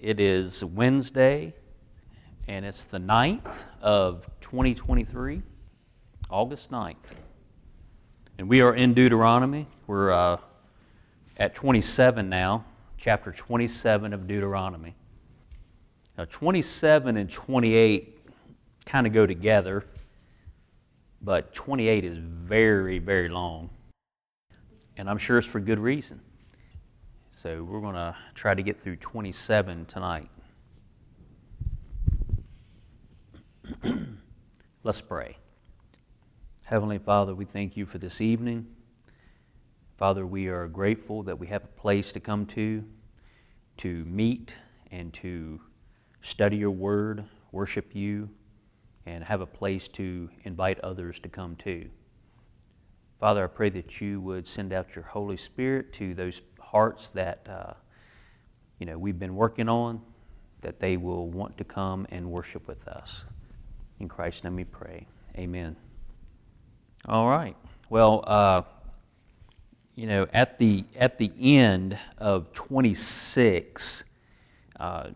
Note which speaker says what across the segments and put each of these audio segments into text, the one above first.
Speaker 1: It is Wednesday, and it's the 9th of 2023, August 9th. And we are in Deuteronomy. We're uh, at 27 now, chapter 27 of Deuteronomy. Now, 27 and 28 kind of go together, but 28 is very, very long. And I'm sure it's for good reason. So we're going to try to get through 27 tonight. Let's pray. Heavenly Father, we thank you for this evening. Father, we are grateful that we have a place to come to, to meet and to study your word, worship you, and have a place to invite others to come to. Father, I pray that you would send out your Holy Spirit to those hearts that uh, you know we've been working on, that they will want to come and worship with us. In Christ's name we pray. Amen. All right. Well, uh, you know, at the at the end of 26, uh,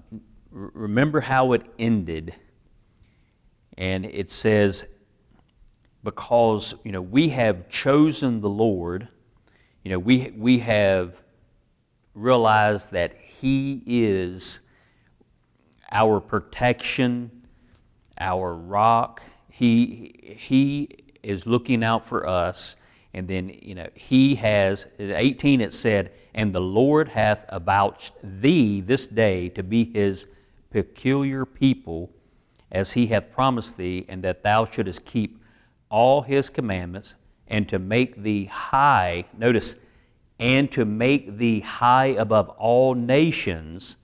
Speaker 1: remember how it ended, and it says, because you know we have chosen the Lord, you know we we have realize that He is our protection, our rock. He, he is looking out for us. And then, you know, He has, at 18 it said, And the Lord hath avouched thee this day to be His peculiar people, as He hath promised thee, and that thou shouldest keep all His commandments, and to make thee high. Notice, and to make thee high above all nations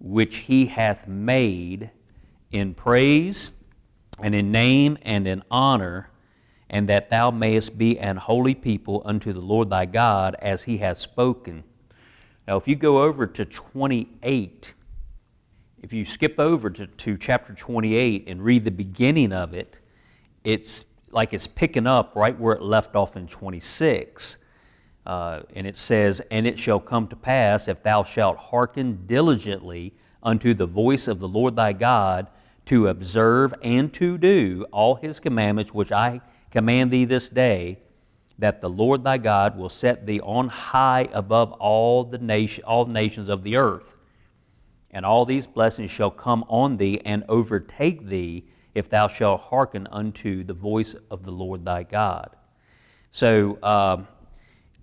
Speaker 1: which he hath made in praise and in name and in honor, and that thou mayest be an holy people unto the Lord thy God as he hath spoken. Now, if you go over to 28, if you skip over to, to chapter 28 and read the beginning of it, it's like it's picking up right where it left off in 26. Uh, and it says, And it shall come to pass, if thou shalt hearken diligently unto the voice of the Lord thy God, to observe and to do all his commandments which I command thee this day, that the Lord thy God will set thee on high above all the nation, all nations of the earth. And all these blessings shall come on thee and overtake thee if thou shalt hearken unto the voice of the Lord thy God. So, um,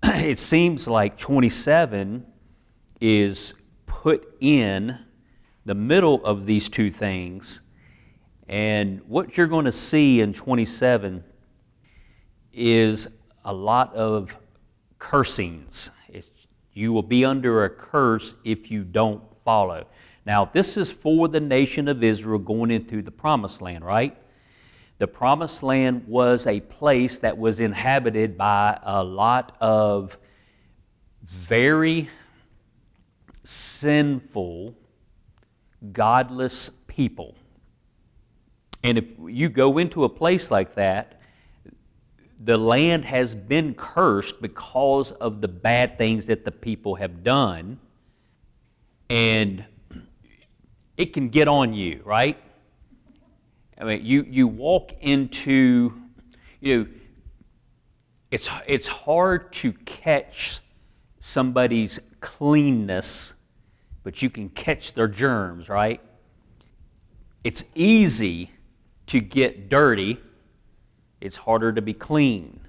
Speaker 1: it seems like 27 is put in the middle of these two things. And what you're going to see in 27 is a lot of cursings. It's, you will be under a curse if you don't follow. Now, this is for the nation of Israel going into the promised land, right? The promised land was a place that was inhabited by a lot of very sinful, godless people. And if you go into a place like that, the land has been cursed because of the bad things that the people have done. And it can get on you, right? I mean, you, you walk into, you know, it's, it's hard to catch somebody's cleanness, but you can catch their germs, right? It's easy to get dirty, it's harder to be clean.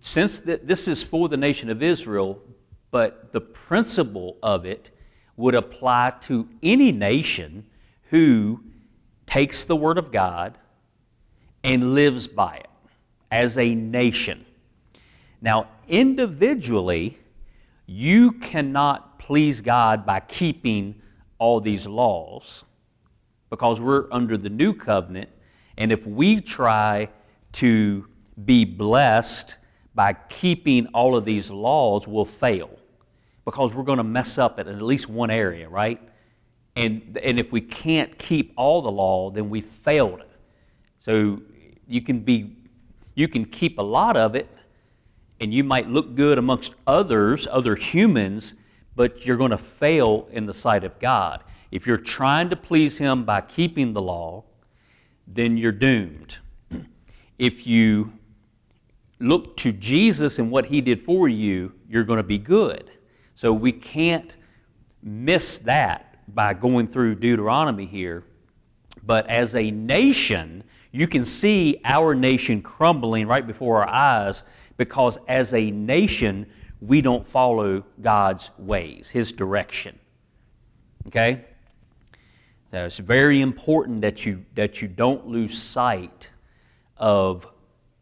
Speaker 1: Since this is for the nation of Israel, but the principle of it would apply to any nation who takes the Word of God and lives by it as a nation. Now, individually, you cannot please God by keeping all these laws because we're under the new covenant. And if we try to be blessed by keeping all of these laws, we'll fail because we're going to mess up at at least one area, right? And, and if we can't keep all the law, then we failed it. So you can be, you can keep a lot of it, and you might look good amongst others, other humans, but you're going to fail in the sight of God. If you're trying to please Him by keeping the law, then you're doomed. If you look to Jesus and what He did for you, you're going to be good. So we can't miss that by going through Deuteronomy here. But as a nation, you can see our nation crumbling right before our eyes because as a nation, we don't follow God's ways, His direction. Okay? So it's very important that you, that you don't lose sight of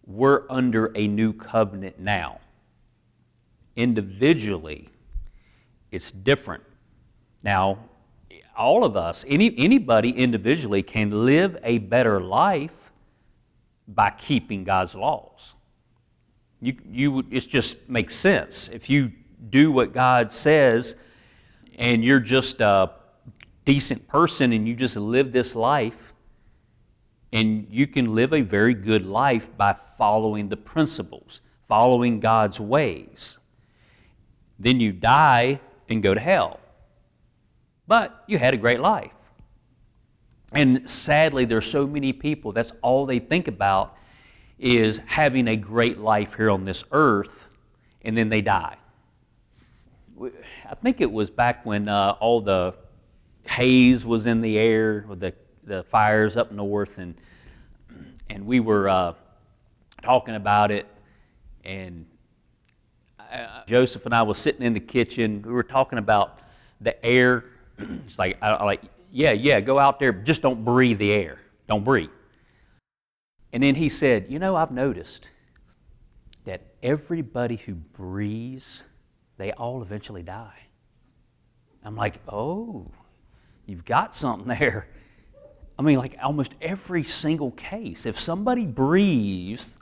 Speaker 1: we're under a new covenant now. Individually, it's different. Now, all of us, any, anybody individually can live a better life by keeping God's laws. You, you, it just makes sense. If you do what God says and you're just a decent person and you just live this life, and you can live a very good life by following the principles, following God's ways. Then you die and go to hell. But you had a great life. And sadly, there's so many people, that's all they think about is having a great life here on this earth, and then they die. I think it was back when uh, all the haze was in the air, with the, the fires up north, and, and we were uh, talking about it, and uh, Joseph and I was sitting in the kitchen. We were talking about the air. it's like, I, I like, yeah, yeah, go out there, just don't breathe the air. Don't breathe. And then he said, You know, I've noticed that everybody who breathes, they all eventually die. I'm like, Oh, you've got something there. I mean, like almost every single case, if somebody breathes,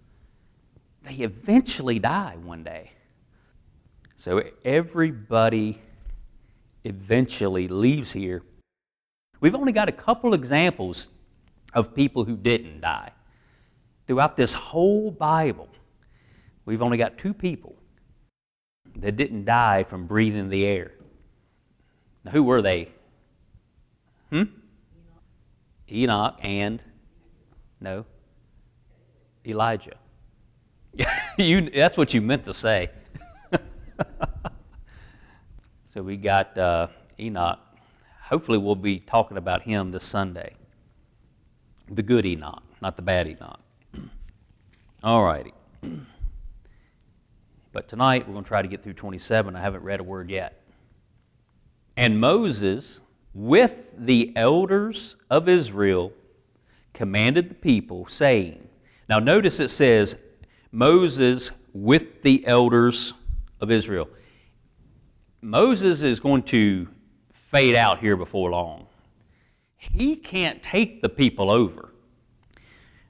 Speaker 1: they eventually die one day. So everybody eventually leaves here. We've only got a couple examples of people who didn't die. Throughout this whole Bible, we've only got two people that didn't die from breathing the air. Now, who were they? Hmm? Enoch and, no, Elijah. you, that's what you meant to say. so we got uh, Enoch. Hopefully, we'll be talking about him this Sunday. The good Enoch, not the bad Enoch. All righty. But tonight we're going to try to get through 27. I haven't read a word yet. And Moses, with the elders of Israel, commanded the people, saying, Now notice it says, Moses with the elders of Israel. Moses is going to fade out here before long. He can't take the people over.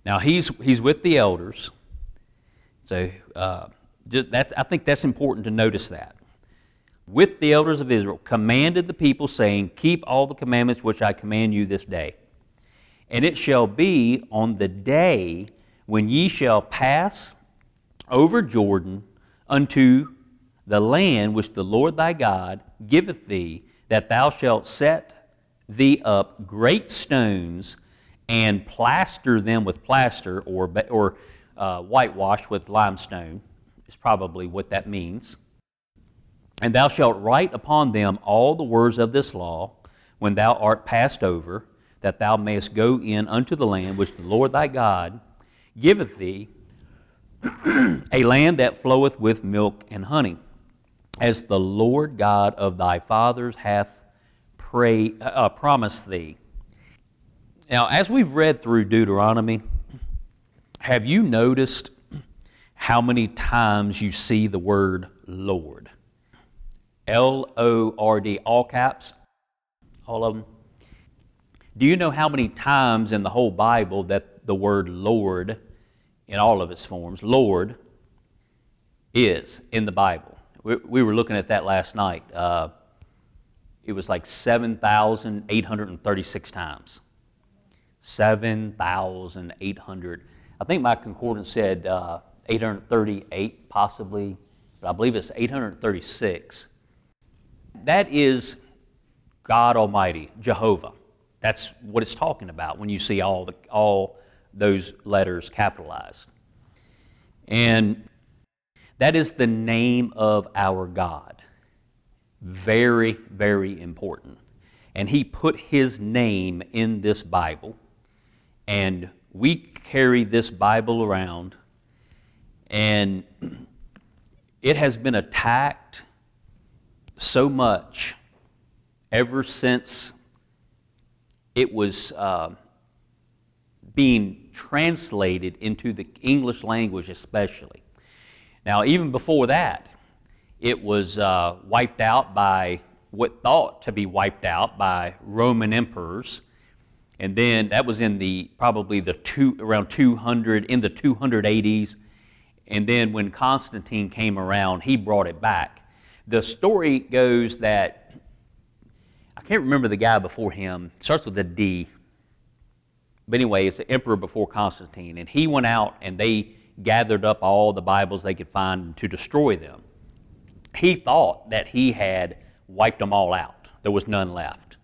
Speaker 1: Now he's, he's with the elders. So uh, that's, I think that's important to notice that. With the elders of Israel, commanded the people, saying, Keep all the commandments which I command you this day. And it shall be on the day when ye shall pass over Jordan unto the land which the Lord thy God giveth thee, that thou shalt set thee up great stones and plaster them with plaster or, or uh, whitewashed with limestone, is probably what that means. And thou shalt write upon them all the words of this law when thou art passed over, that thou mayest go in unto the land which the Lord thy God giveth thee, a land that floweth with milk and honey, as the Lord God of thy fathers hath pray, uh, promised thee. Now, as we've read through Deuteronomy, have you noticed how many times you see the word Lord? L O R D, all caps, all of them. Do you know how many times in the whole Bible that the word Lord, in all of its forms, Lord, is in the Bible? We, we were looking at that last night. Uh, it was like 7,836 times. 7,800. I think my concordance said uh, 838, possibly, but I believe it's 836. That is God Almighty, Jehovah. That's what it's talking about when you see all, the, all those letters capitalized. And that is the name of our God. Very, very important. And He put His name in this Bible, and we carry this Bible around, and it has been attacked so much ever since it was uh, being translated into the English language, especially. Now, even before that, it was uh, wiped out by what thought to be wiped out by Roman emperors. And then that was in the probably the two around 200 in the 280s. And then when Constantine came around, he brought it back. The story goes that I can't remember the guy before him. It starts with a D. But anyway, it's the emperor before Constantine, and he went out and they gathered up all the Bibles they could find to destroy them. He thought that he had wiped them all out. There was none left.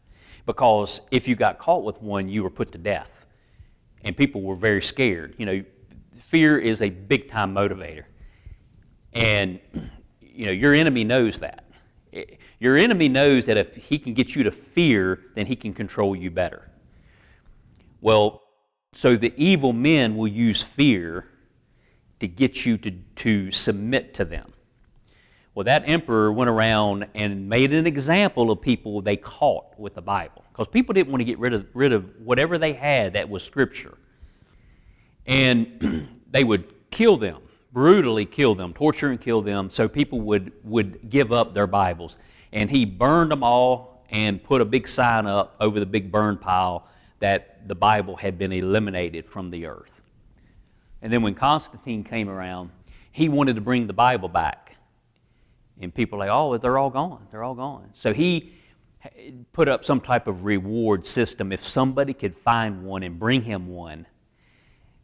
Speaker 1: Because if you got caught with one, you were put to death. And people were very scared. You know, fear is a big time motivator. And, you know, your enemy knows that. Eh, your enemy knows that if he can get you to fear, then he can control you better. Well, so the evil men will use fear to get you to, to submit to them. Well, that emperor went around and made an example of people they caught with the Bible because people didn't want to get rid of, rid of whatever they had that was Scripture. And they would kill them, brutally kill them, torture and kill them, so people would, would give up their Bibles. And he burned them all and put a big sign up over the big burn pile that the Bible had been eliminated from the earth. And then when Constantine came around, he wanted to bring the Bible back. And people like, oh, they're all gone. They're all gone. So he put up some type of reward system if somebody could find one and bring him one.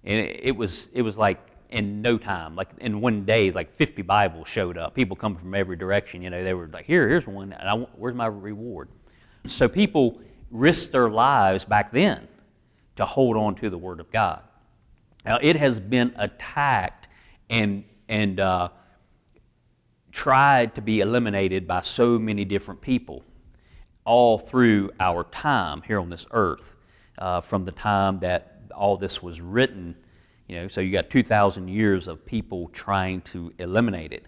Speaker 1: And it was, it was like in no time, like in one day, like 50 Bibles showed up. People come from every direction. You know, they were like, here, here's one. And I, where's my reward? So people risked their lives back then to hold on to the Word of God. Now, it has been attacked and, and uh, tried to be eliminated by so many different people all through our time here on this earth, uh, from the time that all this was written. You know, so you got 2,000 years of people trying to eliminate it.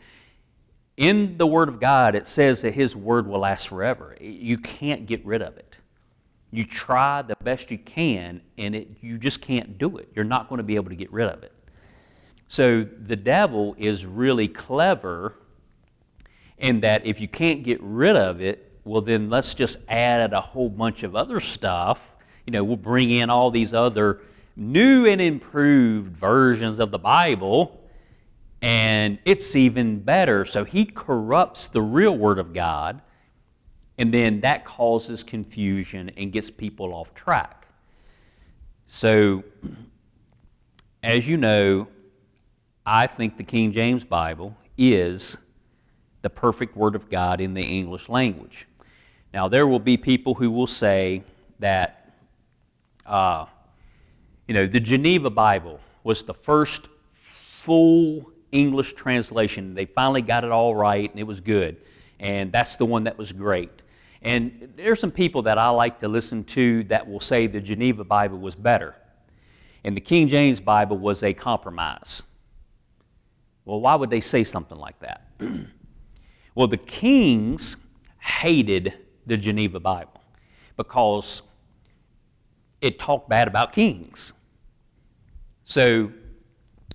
Speaker 1: In the Word of God, it says that His Word will last forever. You can't get rid of it. You try the best you can, and it, you just can't do it. You're not going to be able to get rid of it. So the devil is really clever in that if you can't get rid of it, well, then let's just add a whole bunch of other stuff. You know, we'll bring in all these other new and improved versions of the Bible, and it's even better. So he corrupts the real Word of God and then that causes confusion and gets people off track. So, as you know, I think the King James Bible is the perfect Word of God in the English language. Now, there will be people who will say that, uh, you know, the Geneva Bible was the first full English translation. They finally got it all right and it was good. And that's the one that was great. And there's some people that I like to listen to that will say the Geneva Bible was better. And the King James Bible was a compromise. Well, why would they say something like that? well, the kings hated the Geneva Bible because it talked bad about kings. So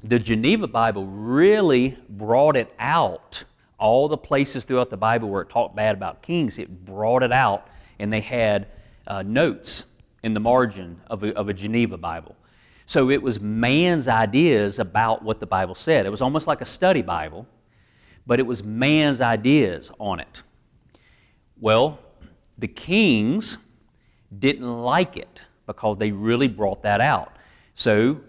Speaker 1: the Geneva Bible really brought it out all the places throughout the Bible where it talked bad about kings, it brought it out, and they had uh, notes in the margin of a, of a Geneva Bible. So it was man's ideas about what the Bible said. It was almost like a study Bible, but it was man's ideas on it. Well, the kings didn't like it because they really brought that out. So,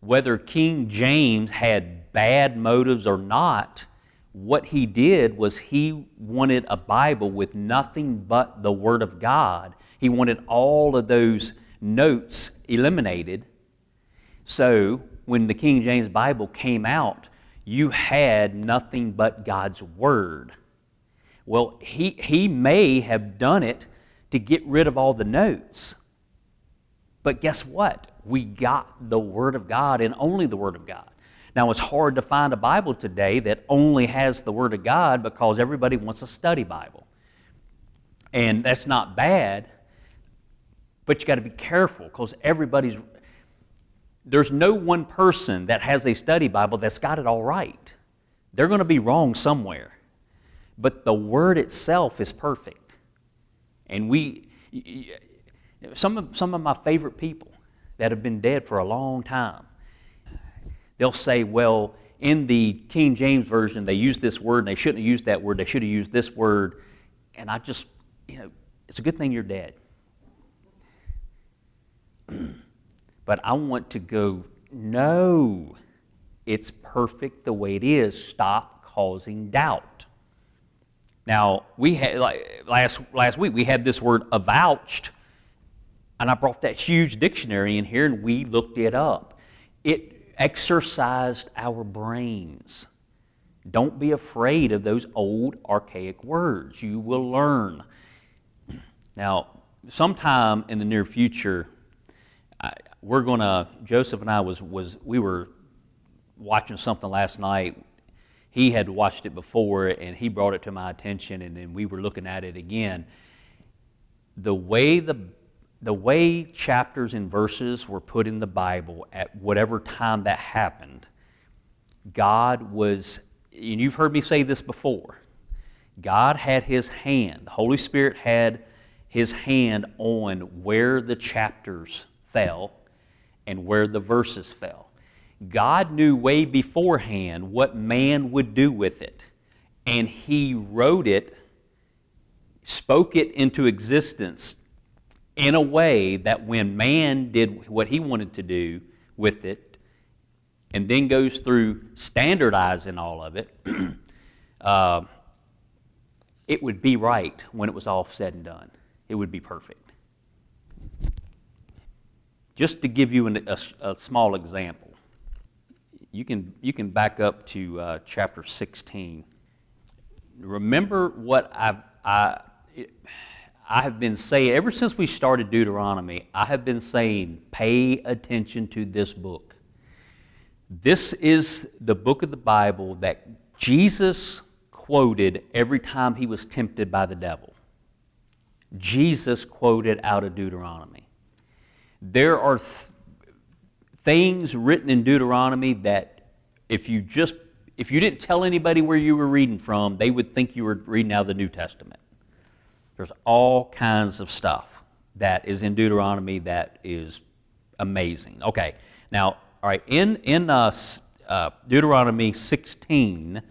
Speaker 1: whether King James had bad motives or not, what he did was he wanted a Bible with nothing but the Word of God. He wanted all of those notes eliminated. So when the King James Bible came out, you had nothing but God's Word. Well, he, he may have done it to get rid of all the notes. But guess what? We got the Word of God and only the Word of God. Now, it's hard to find a Bible today that only has the Word of God because everybody wants a study Bible. And that's not bad, but you got to be careful because everybody's. There's no one person that has a study Bible that's got it all right. They're going to be wrong somewhere. But the Word itself is perfect. And we. Some of, some of my favorite people that have been dead for a long time they'll say, well, in the King James Version, they use this word and they shouldn't have used that word. They should have used this word. And I just, you know, it's a good thing you're dead. but I want to go, no, it's perfect the way it is. Stop causing doubt. Now, we had, like, last, last week, we had this word avouched, and I brought that huge dictionary in here and we looked it up. It exercised our brains. Don't be afraid of those old archaic words. You will learn. Now, sometime in the near future, I, we're going to, Joseph and I was, was, we were watching something last night. He had watched it before and he brought it to my attention, and then we were looking at it again. The way the the way chapters and verses were put in the Bible at whatever time that happened, God was, and you've heard me say this before, God had His hand, the Holy Spirit had His hand on where the chapters fell and where the verses fell. God knew way beforehand what man would do with it, and He wrote it, spoke it into existence in a way that when man did what he wanted to do with it, and then goes through standardizing all of it, uh, it would be right when it was all said and done. It would be perfect. Just to give you an, a, a, small example, you can, you can back up to uh, chapter 16. Remember what I've, I, it, I have been saying, ever since we started Deuteronomy, I have been saying, pay attention to this book. This is the book of the Bible that Jesus quoted every time he was tempted by the devil. Jesus quoted out of Deuteronomy. There are th- things written in Deuteronomy that if you just if you didn't tell anybody where you were reading from, they would think you were reading out of the New Testament. There's all kinds of stuff that is in Deuteronomy that is amazing. Okay, now, all right, in, in uh, uh, Deuteronomy 16,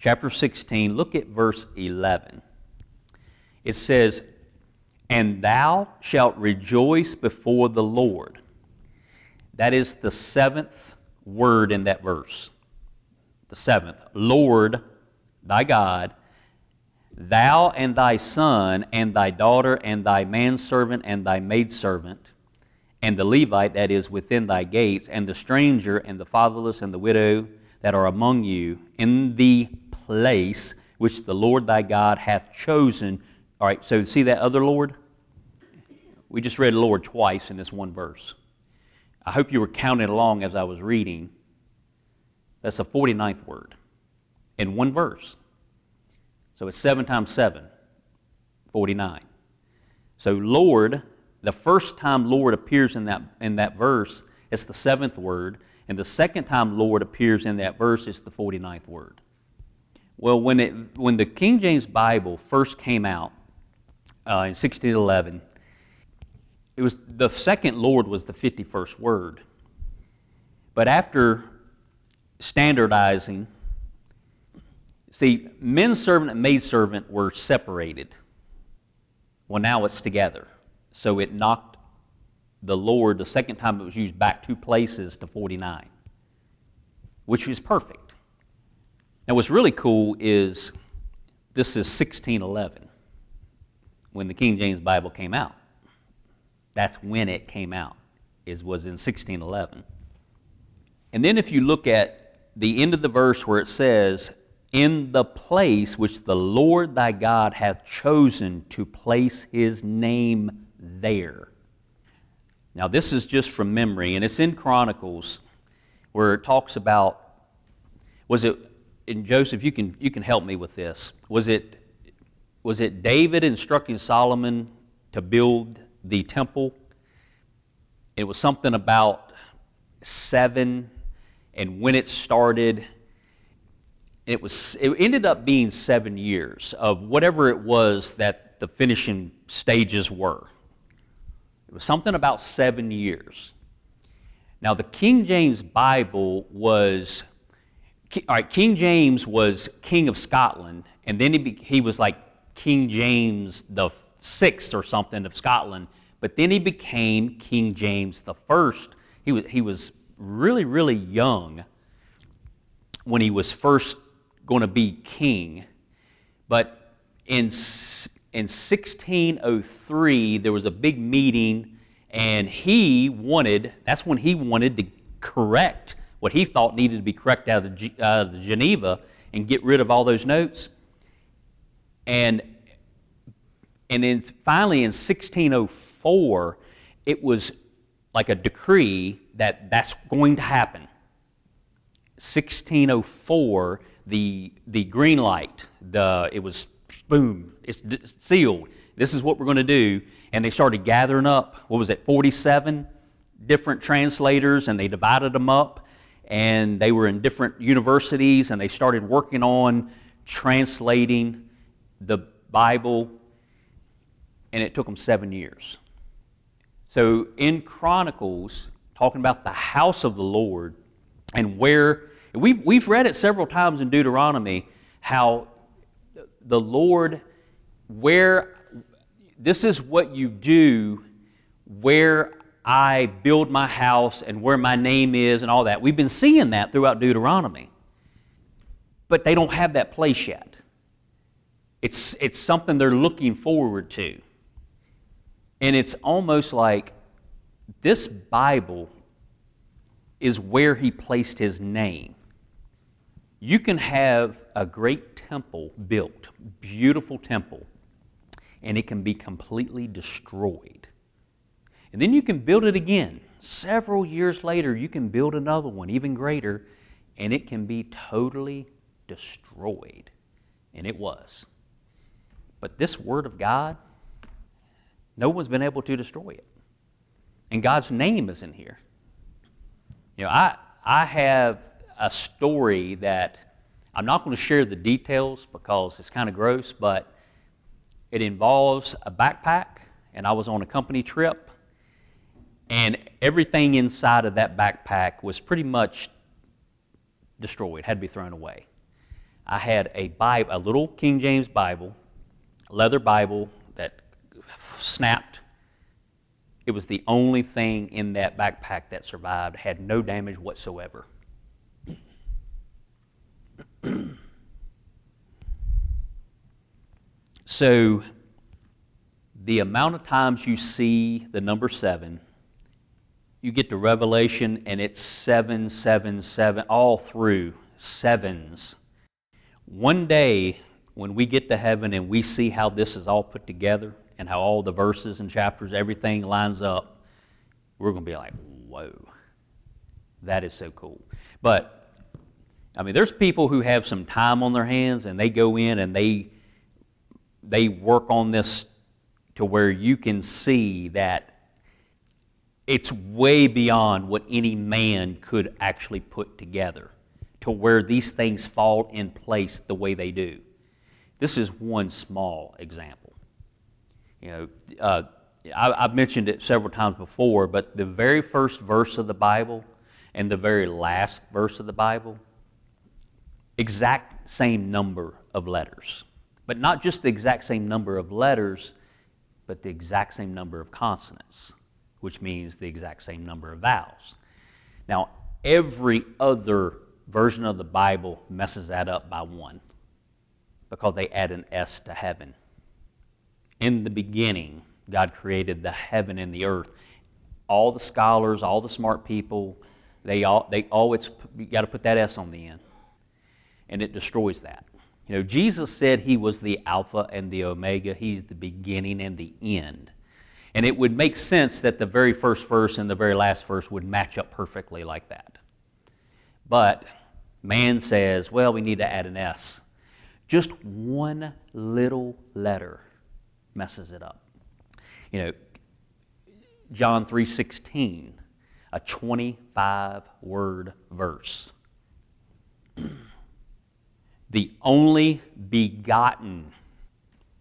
Speaker 1: chapter 16, look at verse 11. It says, And thou shalt rejoice before the Lord. That is the seventh word in that verse. The seventh. Lord, thy God, Thou and thy son, and thy daughter, and thy manservant, and thy maidservant, and the Levite that is within thy gates, and the stranger, and the fatherless, and the widow that are among you, in the place which the Lord thy God hath chosen. All right, so see that other Lord? We just read Lord twice in this one verse. I hope you were counting along as I was reading. That's the 49th word in one verse. So it's 7 times 7, 49. So Lord, the first time Lord appears in that, in that verse, it's the seventh word. And the second time Lord appears in that verse, it's the 49th word. Well, when, it, when the King James Bible first came out uh, in 1611, it was the second Lord was the 51st word. But after standardizing See, men servant and maid servant were separated. Well, now it's together. So it knocked the Lord, the second time it was used, back two places to 49, which was perfect. Now, what's really cool is this is 1611 when the King James Bible came out. That's when it came out, is was in 1611. And then if you look at the end of the verse where it says, in the place which the Lord thy God hath chosen to place his name there. Now, this is just from memory, and it's in Chronicles where it talks about was it, and Joseph, you can, you can help me with this. Was it, was it David instructing Solomon to build the temple? It was something about seven and when it started it was it ended up being seven years of whatever it was that the finishing stages were. It was something about seven years. Now the king james bible was all right king james was king of scotland and then he, be, he was like king james the sixth or something of scotland but then he became king james the first. He was, he was really, really young when he was first going to be king. But in, in 1603, there was a big meeting, and he wanted, that's when he wanted to correct what he thought needed to be corrected out of, the, out of the Geneva and get rid of all those notes. And, and then finally in 1604, it was like a decree that that's going to happen. 1604, the, the green light, the, it was boom, it's sealed. This is what we're going to do. And they started gathering up, what was it, 47 different translators, and they divided them up. And they were in different universities, and they started working on translating the Bible. And it took them seven years. So in Chronicles, talking about the house of the Lord and where we've, we've read it several times in Deuteronomy how the Lord, where this is what you do where I build my house and where my name is and all that. We've been seeing that throughout Deuteronomy. But they don't have that place yet. It's, it's something they're looking forward to. And it's almost like this Bible is where he placed his name. You can have a great temple built, beautiful temple, and it can be completely destroyed. And then you can build it again. Several years later, you can build another one, even greater, and it can be totally destroyed. And it was. But this Word of God, no one's been able to destroy it. And God's name is in here. You know, I, I have a story that I'm not going to share the details because it's kind of gross, but it involves a backpack, and I was on a company trip, and everything inside of that backpack was pretty much destroyed, had to be thrown away. I had a Bible, a little King James Bible, leather Bible that snapped. It was the only thing in that backpack that survived, had no damage whatsoever. so, the amount of times you see the number seven, you get to Revelation and it's seven, seven, seven, all through sevens. One day, when we get to heaven and we see how this is all put together, and how all the verses and chapters, everything lines up, we're going to be like, whoa, that is so cool. But, I mean, there's people who have some time on their hands and they go in and they, they work on this to where you can see that it's way beyond what any man could actually put together to where these things fall in place the way they do. This is one small example. You know, uh, I, I've mentioned it several times before, but the very first verse of the Bible and the very last verse of the Bible, exact same number of letters. But not just the exact same number of letters, but the exact same number of consonants, which means the exact same number of vowels. Now, every other version of the Bible messes that up by one because they add an S to heaven. In the beginning, God created the heaven and the earth. All the scholars, all the smart people, they all they always you got to put that S on the end, and it destroys that. You know, Jesus said he was the Alpha and the Omega. He's the beginning and the end. And it would make sense that the very first verse and the very last verse would match up perfectly like that. But man says, well, we need to add an S. Just one little letter messes it up. You know, John 3:16, a 25 word verse. the only begotten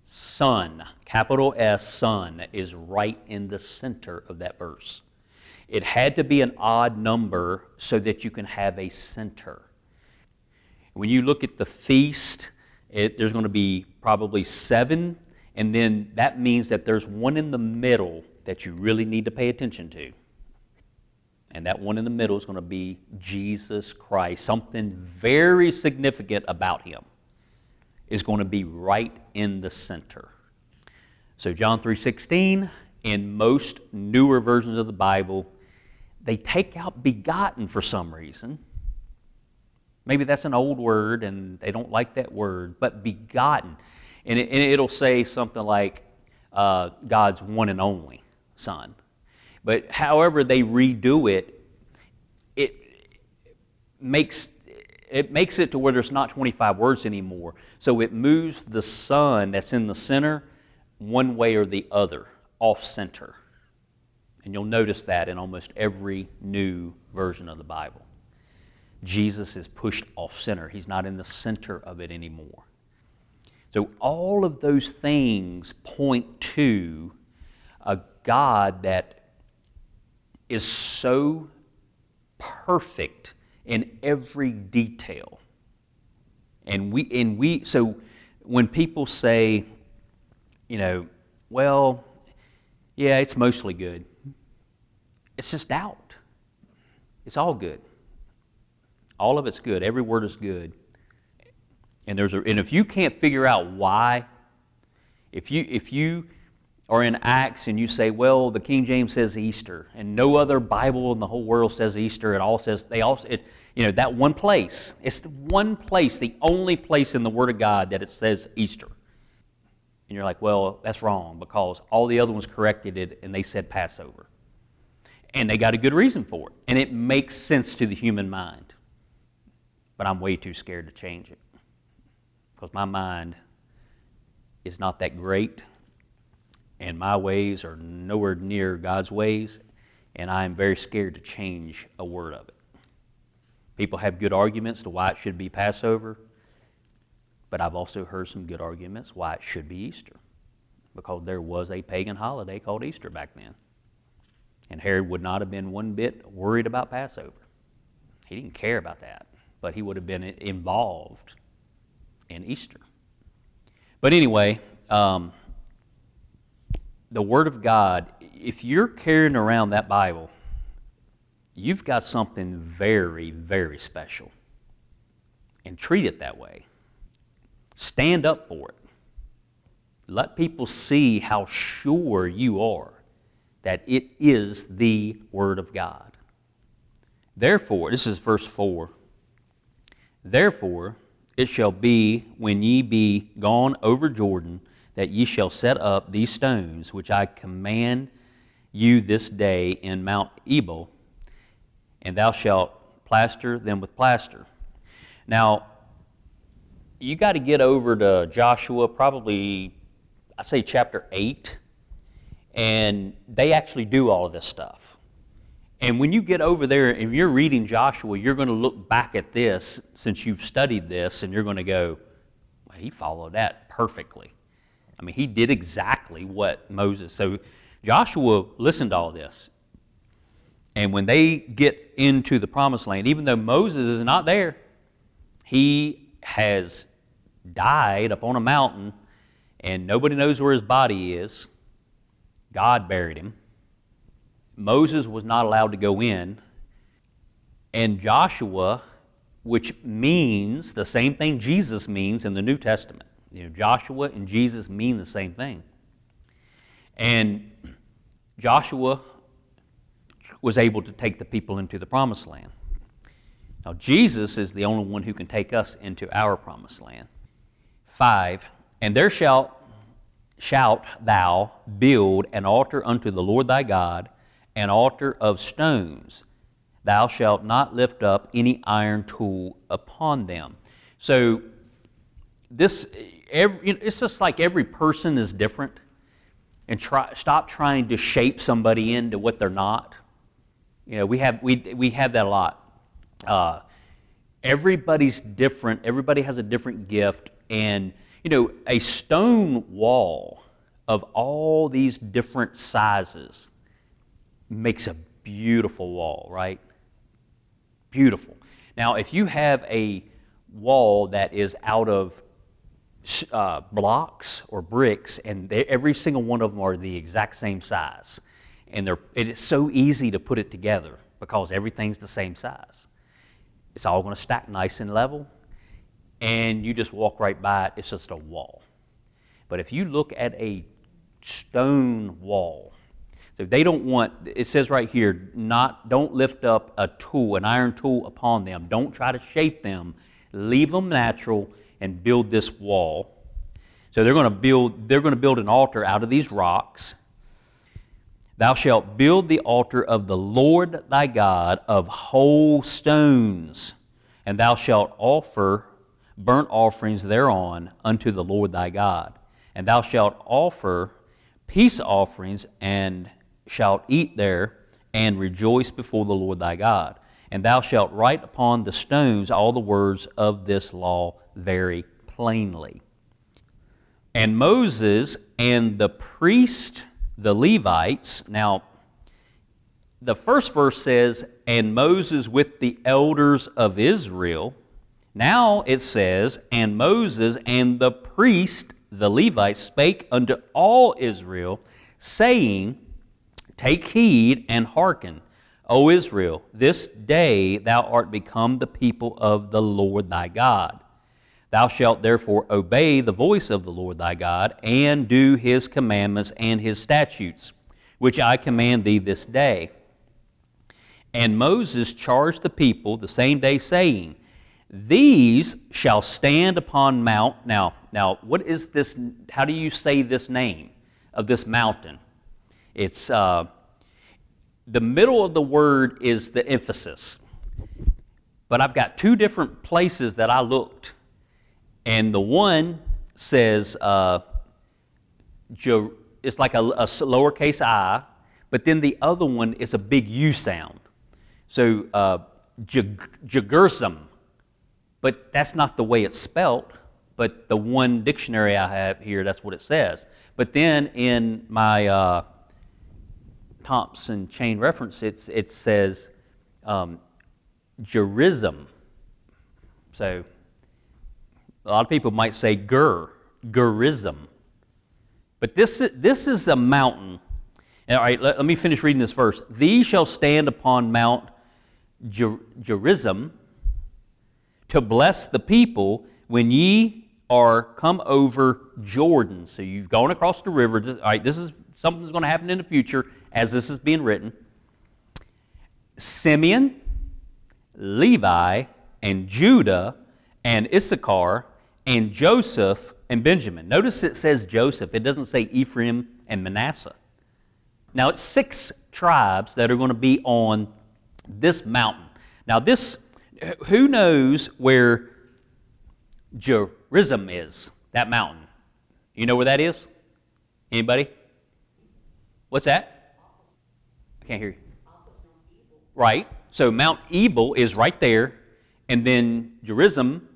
Speaker 1: Son, capital S, Son, is right in the center of that verse. It had to be an odd number so that you can have a center. When you look at the feast, it, there's going to be probably seven, and then that means that there's one in the middle that you really need to pay attention to. And that one in the middle is going to be Jesus Christ. Something very significant about him is going to be right in the center. So John 3:16 in most newer versions of the Bible they take out begotten for some reason. Maybe that's an old word and they don't like that word, but begotten. And, it, will say something like uh, God's one and only Son. But however they redo it, it makes it makes it to where there's not 25 words anymore. So it moves the Son that's in the center one way or the other, off center. And you'll notice that in almost every new version of the Bible. Jesus is pushed off center, he's not in the center of it anymore. So all of those things point to a God that is so perfect in every detail. And we and we so when people say, you know, well, yeah, it's mostly good. It's just doubt. It's all good. All of it's good. Every word is good. And there's a, and if you can't figure out why, if you if you are in Acts and you say, well, the King James says Easter, and no other Bible in the whole world says Easter, it all says they all it, you know that one place. It's the one place, the only place in the Word of God that it says Easter. And you're like, well, that's wrong because all the other ones corrected it and they said Passover. And they got a good reason for it. And it makes sense to the human mind. But I'm way too scared to change it because my mind is not that great and my ways are nowhere near God's ways, and I am very scared to change a word of it. People have good arguments to why it should be Passover, but I've also heard some good arguments why it should be Easter, because there was a pagan holiday called Easter back then. And Herod would not have been one bit worried about Passover. He didn't care about that, but he would have been involved in Easter. But anyway, um, the Word of God, if you're carrying around that Bible, you've got something very, very special. And treat it that way. Stand up for it. Let people see how sure you are that it is the Word of God. Therefore, this is verse 4. Therefore, it shall be when ye be gone over Jordan that ye shall set up these stones which I command you this day in Mount Ebal, and thou shalt plaster them with plaster. Now, you got to get over to Joshua, probably, I say chapter 8, and they actually do all of this stuff. And when you get over there, if you're reading Joshua, you're going to look back at this since you've studied this, and you're going to go, well, he followed that perfectly. I mean, he did exactly what Moses. So Joshua listened to all this. And when they get into the promised land, even though Moses is not there, he has died up on a mountain and nobody knows where his body is. God buried him. Moses was not allowed to go in. And Joshua which means the same thing Jesus means in the New Testament. You know, Joshua and Jesus mean the same thing. And Joshua was able to take the people into the promised land. Now, Jesus is the only one who can take us into our promised land. Five, and there shalt, shalt thou build an altar unto the Lord thy God, an altar of stones. Thou shalt not lift up any iron tool upon them. So, this, every, it's just like every person is different. And try, stop trying to shape somebody into what they're not. You know, we have, we, we have that a lot. Uh, everybody's different. Everybody has a different gift. And, you know, a stone wall of all these different sizes makes a beautiful wall, right? Beautiful. Now, if you have a wall that is out of uh, blocks or bricks, and they, every single one of them are the exact same size, and they're, it is so easy to put it together because everything's the same size. It's all going to stack nice and level, and you just walk right by it. It's just a wall. But if you look at a stone wall, so they don't want, it says right here, not, don't lift up a tool, an iron tool upon them. Don't try to shape them. Leave them natural and build this wall. So they're going to build, they're going to build an altar out of these rocks. Thou shalt build the altar of the Lord thy God of whole stones, and thou shalt offer burnt offerings thereon unto the Lord thy God. And thou shalt offer peace offerings, and shalt eat there, and rejoice before the Lord thy God. And thou shalt write upon the stones all the words of this law very plainly. And Moses and the priest the Levites. Now, the first verse says, and Moses with the elders of Israel. Now it says, and Moses and the priest, the Levites, spake unto all Israel, saying, Take heed and hearken, O Israel, this day thou art become the people of the Lord thy God. Thou shalt therefore obey the voice of the Lord thy God, and do his commandments and his statutes, which I command thee this day. And Moses charged the people the same day, saying, These shall stand upon Mount. Now, now, what is this? How do you say this name of this mountain? It's uh, the middle of the word is the emphasis. But I've got two different places that I looked and the one says uh, it's like a, a lowercase i, but then the other one is a big U sound. So uh, but that's not the way it's spelt. But the one dictionary I have here, that's what it says. But then in my uh, Thompson chain reference, it says um, Gerizim. So a lot of people might say Gur, Gerizim. But this, this is a mountain. All right, let, let me finish reading this verse. These shall stand upon Mount Ger- Gerizim to bless the people when ye are come over Jordan. So you've gone across the river. All right, this is something that's going to happen in the future as this is being written. Simeon, Levi, and Judah, and Issachar, and Joseph and Benjamin. Notice it says Joseph, it doesn't say Ephraim and Manasseh. Now, it's six tribes that are going to be on this mountain. Now, this, who knows where Gerizim is, that mountain? You know where that is? Anybody? What's that? I can't hear you. Right. So Mount Ebal is right there, and then Gerizim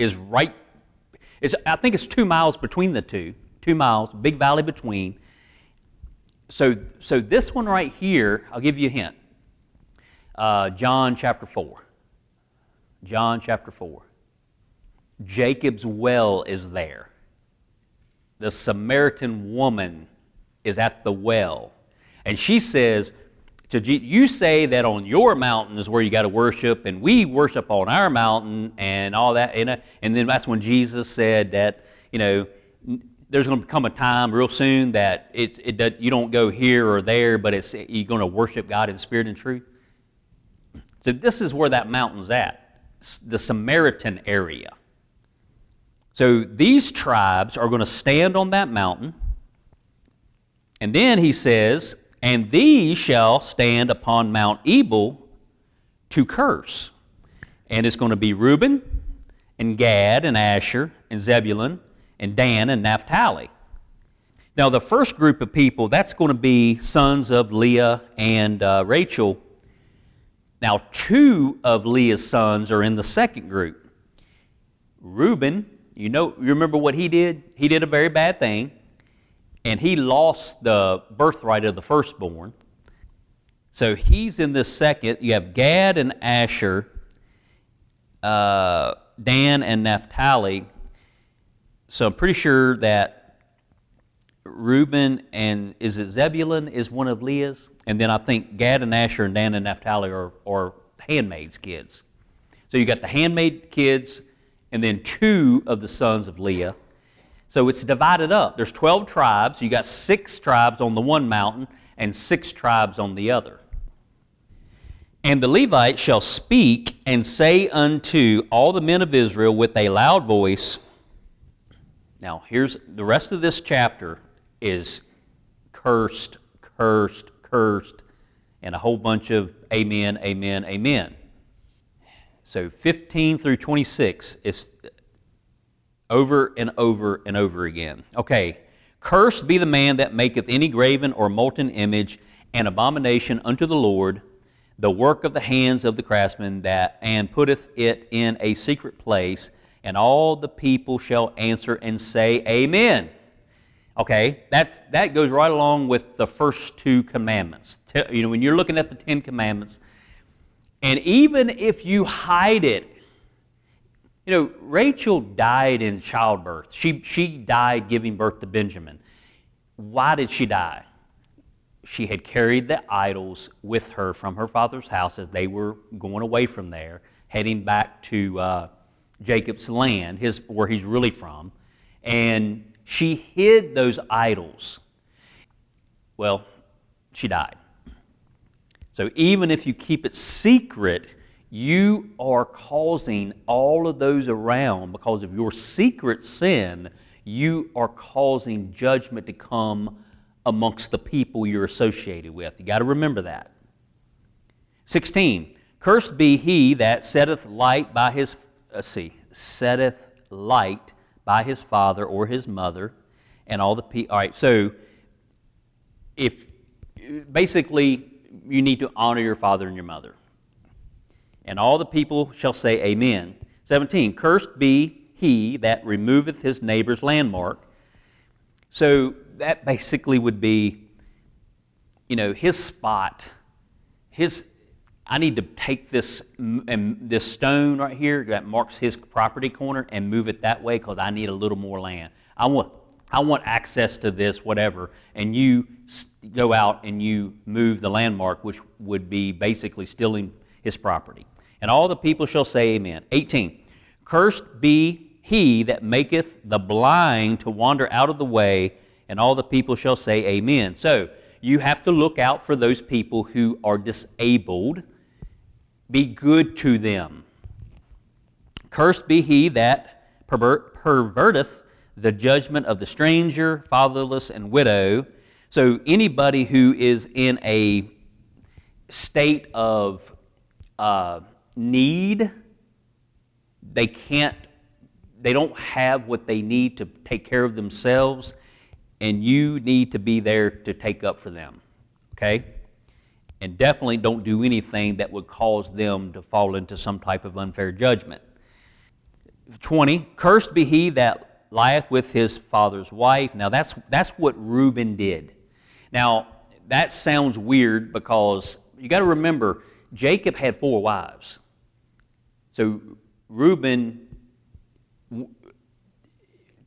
Speaker 1: is right, it's, I think it's two miles between the two, two miles, big valley between. So, so this one right here, I'll give you a hint. Uh, John chapter 4. John chapter 4. Jacob's well is there. The Samaritan woman is at the well. And she says, to you say that on your mountain is where you got to worship, and we worship on our mountain and all that. And, uh, and then that's when Jesus said that, you know, there's going to come a time real soon that it, it, you don't go here or there, but it's, you're going to worship God in spirit and truth. So this is where that mountain's at, the Samaritan area. So these tribes are going to stand on that mountain. And then he says, and these shall stand upon Mount Ebal to curse. And it's going to be Reuben and Gad and Asher and Zebulun and Dan and Naphtali. Now, the first group of people, that's going to be sons of Leah and uh, Rachel. Now, two of Leah's sons are in the second group. Reuben, you know, you remember what he did? He did a very bad thing and he lost the birthright of the firstborn. So he's in this second. You have Gad and Asher, uh, Dan and Naphtali. So I'm pretty sure that Reuben and is it Zebulun is one of Leah's, and then I think Gad and Asher and Dan and Naphtali are, are handmaids' kids. So you got the handmaid kids, and then two of the sons of Leah. So it's divided up. There's 12 tribes. You got six tribes on the one mountain and six tribes on the other. And the Levites shall speak and say unto all the men of Israel with a loud voice. Now, here's the rest of this chapter is cursed, cursed, cursed, and a whole bunch of amen, amen, amen. So 15 through 26 is over and over and over again. Okay, cursed be the man that maketh any graven or molten image an abomination unto the Lord, the work of the hands of the craftsman, that and putteth it in a secret place, and all the people shall answer and say, Amen. Okay, that's, that goes right along with the first two commandments. You know, when you're looking at the Ten Commandments, and even if you hide it you know, Rachel died in childbirth. She, she died giving birth to Benjamin. Why did she die? She had carried the idols with her from her father's house as they were going away from there, heading back to uh, Jacob's land, his, where he's really from. And she hid those idols. Well, she died. So even if you keep it secret, you are causing all of those around because of your secret sin, you are causing judgment to come amongst the people you're associated with. You got to remember that. 16. Cursed be he that setteth light by his let's see, setteth light by his father or his mother, and all the people. All right, so if basically you need to honor your father and your mother. And all the people shall say, Amen. 17. Cursed be he that removeth his neighbor's landmark. So that basically would be, you know, his spot. His, I need to take this, this stone right here that marks his property corner and move it that way because I need a little more land. I want, I want access to this, whatever. And you go out and you move the landmark, which would be basically stealing his property. And all the people shall say, Amen. 18. Cursed be he that maketh the blind to wander out of the way, and all the people shall say, Amen. So, you have to look out for those people who are disabled. Be good to them. Cursed be he that perverteth the judgment of the stranger, fatherless, and widow. So, anybody who is in a state of uh, need, they can't, they don't have what they need to take care of themselves, and you need to be there to take up for them. Okay? And definitely don't do anything that would cause them to fall into some type of unfair judgment. 20, cursed be he that lieth with his father's wife. Now that's, that's what Reuben did. Now, that sounds weird because you got to remember, Jacob had four wives. So Reuben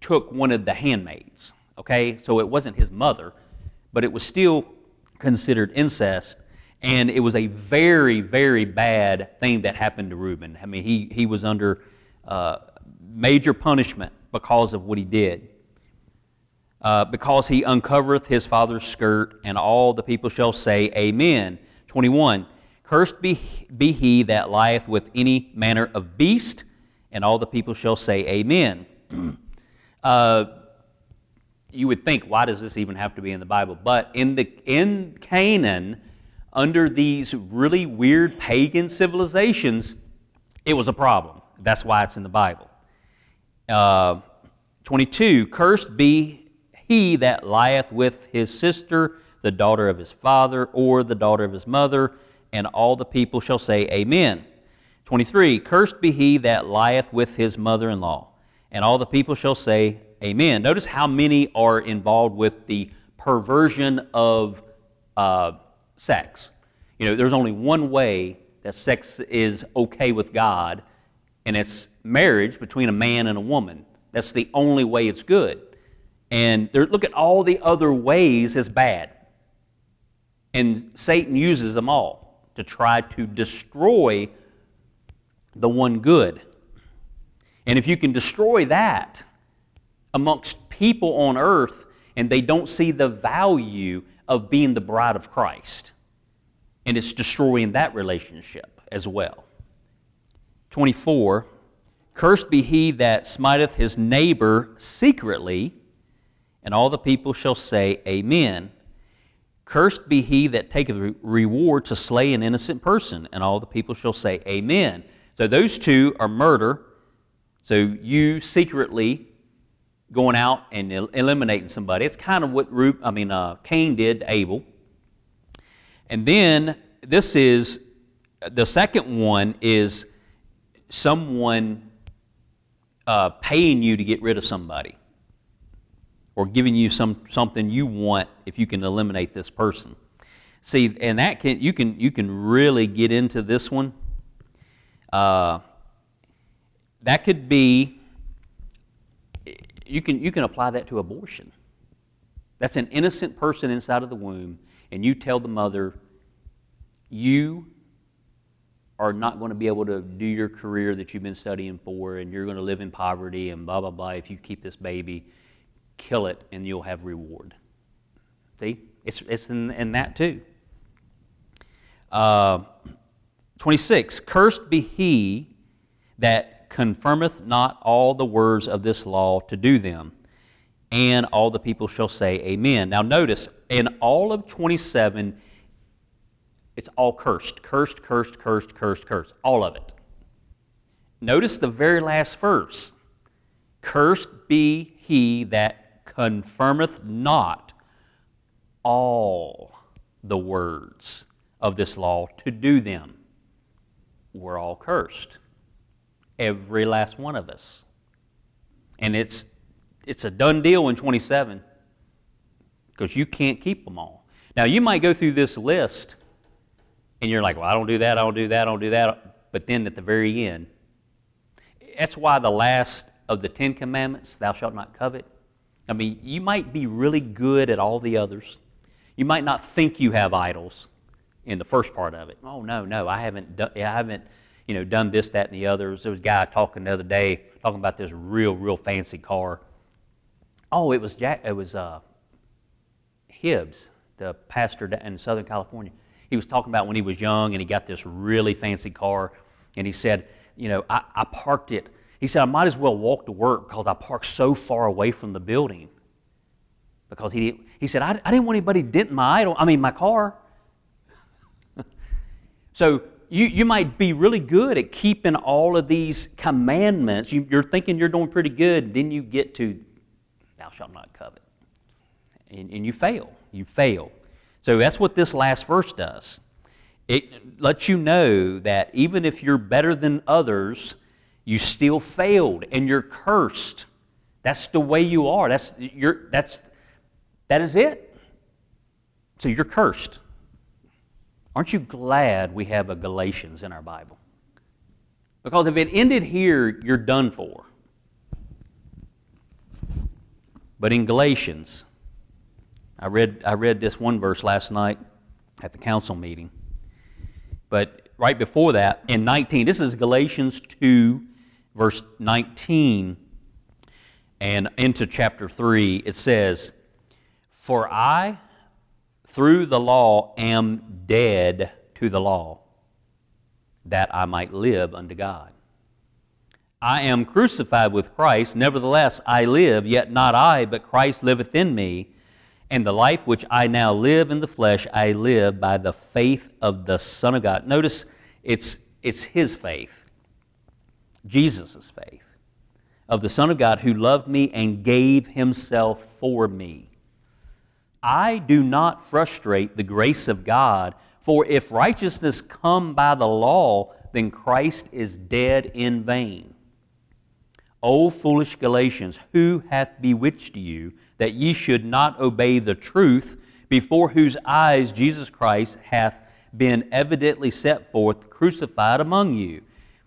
Speaker 1: took one of the handmaids, okay? So it wasn't his mother, but it was still considered incest. And it was a very, very bad thing that happened to Reuben. I mean, he, he was under uh, major punishment because of what he did. Uh, because he uncovereth his father's skirt, and all the people shall say, Amen. 21. Cursed be, be he that lieth with any manner of beast, and all the people shall say, Amen. uh, you would think, why does this even have to be in the Bible? But in, the, in Canaan, under these really weird pagan civilizations, it was a problem. That's why it's in the Bible. Uh, 22 Cursed be he that lieth with his sister, the daughter of his father, or the daughter of his mother, and all the people shall say, Amen. 23 Cursed be he that lieth with his mother in law, and all the people shall say, Amen. Notice how many are involved with the perversion of uh, sex. You know, there's only one way that sex is okay with God, and it's marriage between a man and a woman. That's the only way it's good. And there, look at all the other ways as bad. And Satan uses them all to try to destroy the one good. And if you can destroy that amongst people on earth and they don't see the value of being the bride of Christ, and it's destroying that relationship as well. 24 Cursed be he that smiteth his neighbor secretly, and all the people shall say, Amen. Cursed be he that taketh reward to slay an innocent person, and all the people shall say, Amen. So those two are murder. So you secretly going out and eliminating somebody. It's kind of what Ruth, I mean uh, Cain did to Abel. And then this is the second one is someone uh, paying you to get rid of somebody or giving you some something you want if you can eliminate this person. See, and that can you can you can really get into this one. Uh, that could be you can you can apply that to abortion. That's an innocent person inside of the womb, and you tell the mother, you are not going to be able to do your career that you've been studying for, and you're going to live in poverty and blah, blah, blah. If you keep this baby, kill it and you'll have reward. See? It's, it's in, in that too. Uh, 26 Cursed be he that confirmeth not all the words of this law to do them. And all the people shall say, Amen. Now, notice, in all of 27, it's all cursed. Cursed, cursed, cursed, cursed, cursed. All of it. Notice the very last verse. Cursed be he that confirmeth not all the words of this law to do them. We're all cursed. Every last one of us. And it's, it's a done deal in 27 because you can't keep them all. Now, you might go through this list and you're like, well, I don't do that, I don't do that, I don't do that. But then at the very end, that's why the last of the Ten Commandments, thou shalt not covet. I mean, you might be really good at all the others. You might not think you have idols in the first part of it. Oh no, no, I haven't done, I haven't, you know, done this, that, and the others. There was a guy talking the other day talking about this real, real fancy car. Oh, it was Jack. It was uh, Hibbs, the pastor in Southern California he was talking about when he was young and he got this really fancy car. And he said, You know, I, I parked it. He said, I might as well walk to work because I parked so far away from the building. Because he, he said, I, I didn't want anybody denting my idol, I mean, my car. so you, you might be really good at keeping all of these commandments. You, you're thinking you're doing pretty good. Then you get to, thou shalt not covet. And, and you fail. You fail. So that's what this last verse does. It lets you know that even if you're better than others, you still failed and you're cursed. That's the way you are. That's, you're, that's, that is it. So you're cursed. Aren't you glad we have a Galatians in our Bible? Because if it ended here, you're done for. But in Galatians, I read, I read this one verse last night at the council meeting. But right before that, in 19, this is Galatians 2, verse 19, and into chapter 3, it says, For I, through the law, am dead to the law, that I might live unto God. I am crucified with Christ, nevertheless I live, yet not I, but Christ liveth in me. And the life which I now live in the flesh, I live by the faith of the Son of God. Notice it's, it's his faith, Jesus' faith, of the Son of God who loved me and gave himself for me. I do not frustrate the grace of God, for if righteousness come by the law, then Christ is dead in vain. O foolish Galatians, who hath bewitched you that ye should not obey the truth, before whose eyes Jesus Christ hath been evidently set forth, crucified among you?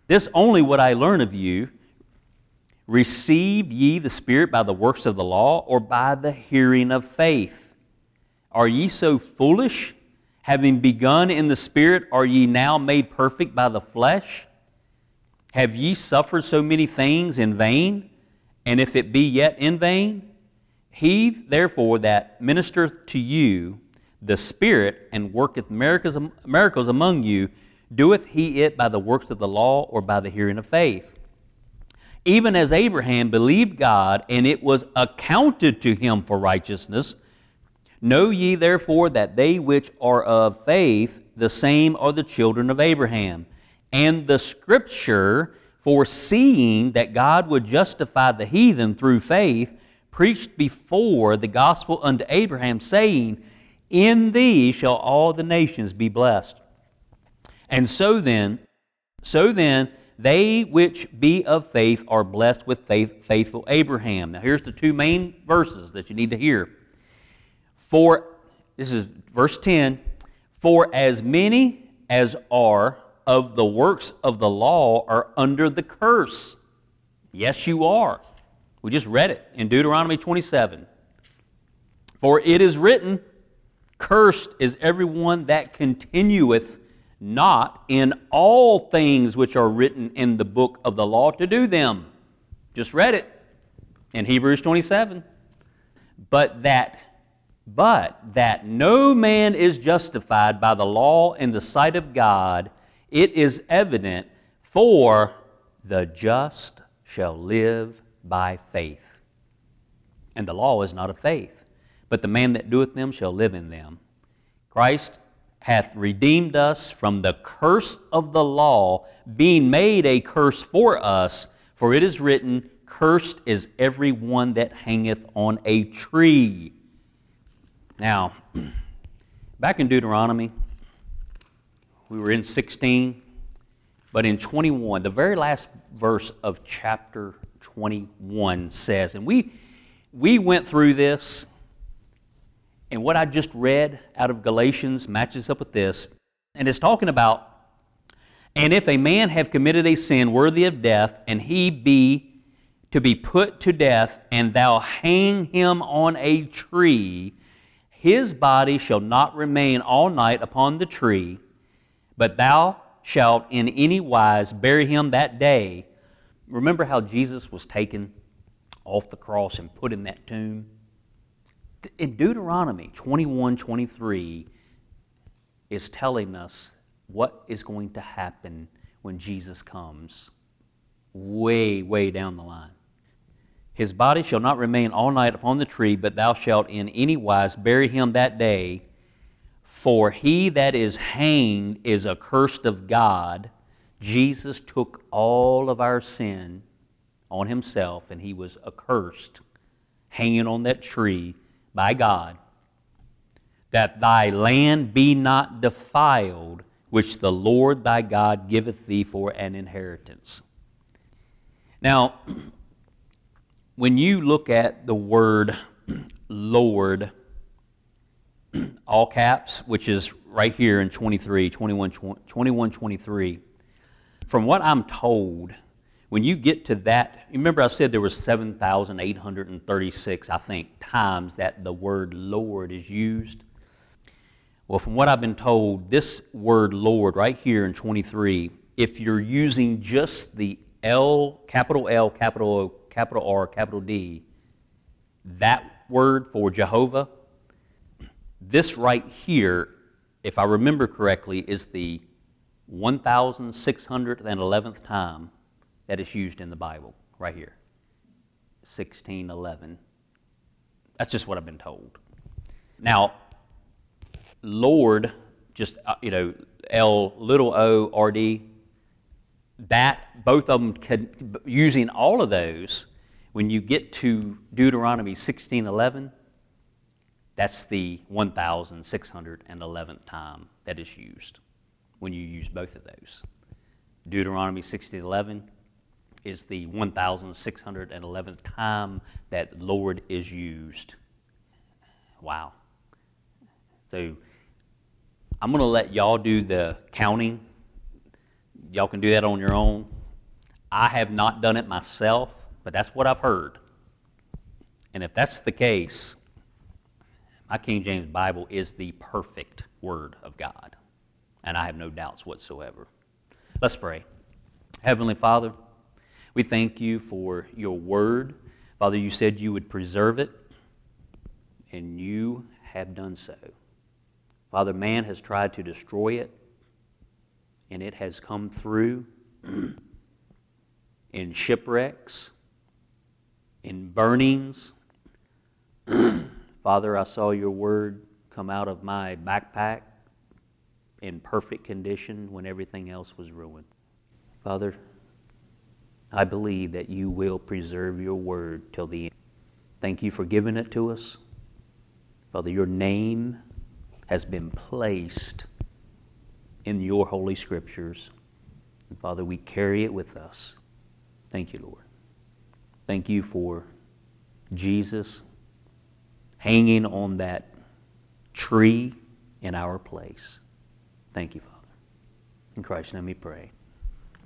Speaker 1: This only would I learn of you. Received ye the Spirit by the works of the law, or by the hearing of faith? Are ye so foolish? Having begun in the Spirit, are ye now made perfect by the flesh? Have ye suffered so many things in vain? And if it be yet in vain, he therefore that ministereth to you the Spirit and worketh miracles, miracles among you, doeth he it by the works of the law or by the hearing of faith? Even as Abraham believed God, and it was accounted to him for righteousness. Know ye therefore that they which are of faith, the same are the children of Abraham. And the scripture, foreseeing that God would justify the heathen through faith, preached before the gospel unto Abraham, saying, In thee shall all the nations be blessed. And so then, so then, they which be of faith are blessed with faith, faithful Abraham. Now, here's the two main verses that you need to hear. For, this is verse 10 For as many as are of the works of the law are under the curse. Yes, you are. We just read it in Deuteronomy 27. For it is written, Cursed is everyone that continueth not in all things which are written in the book of the law to do them. Just read it in Hebrews 27. But that but that no man is justified by the law in the sight of God it is evident, for the just shall live by faith. And the law is not of faith, but the man that doeth them shall live in them. Christ hath redeemed us from the curse of the law, being made a curse for us, for it is written, Cursed is every one that hangeth on a tree. Now, back in Deuteronomy, we were in 16, but in 21, the very last verse of chapter 21 says, and we, we went through this, and what I just read out of Galatians matches up with this, and it's talking about, and if a man have committed a sin worthy of death, and he be to be put to death, and thou hang him on a tree, his body shall not remain all night upon the tree but thou shalt in any wise bury him that day. Remember how Jesus was taken off the cross and put in that tomb? In Deuteronomy 21 23 is telling us what is going to happen when Jesus comes way, way down the line. His body shall not remain all night upon the tree, but thou shalt in any wise bury him that day. For he that is hanged is accursed of God. Jesus took all of our sin on himself, and he was accursed, hanging on that tree by God, that thy land be not defiled, which the Lord thy God giveth thee for an inheritance. Now, when you look at the word Lord, all caps, which is right here in 23, 21, 21 23. From what I'm told, when you get to that, remember I said there was 7,836, I think, times that the word Lord is used. Well, from what I've been told, this word Lord right here in 23, if you're using just the L, capital L, capital O, capital R, capital D, that word for Jehovah, this right here, if I remember correctly, is the 1,611th time that is used in the Bible, right here. 1611. That's just what I've been told. Now, Lord, just, uh, you know, L little o R D, that, both of them, can, using all of those, when you get to Deuteronomy 1611, that's the 1,611th time that is used when you use both of those. Deuteronomy 1611 is the 1,611th time that Lord is used. Wow. So I'm going to let y'all do the counting. Y'all can do that on your own. I have not done it myself, but that's what I've heard. And if that's the case, my King James Bible is the perfect Word of God. And I have no doubts whatsoever. Let's pray. Heavenly Father, we thank you for your Word. Father, you said you would preserve it, and you have done so. Father, man has tried to destroy it, and it has come through in shipwrecks, in burnings. Father, I saw your word come out of my backpack in perfect condition when everything else was ruined. Father, I believe that you will preserve your word till the end. Thank you for giving it to us. Father, your name has been placed in your holy scriptures. And Father, we carry it with us. Thank you, Lord. Thank you for Jesus hanging on that tree in our place. Thank you, Father. In Christ's name we pray.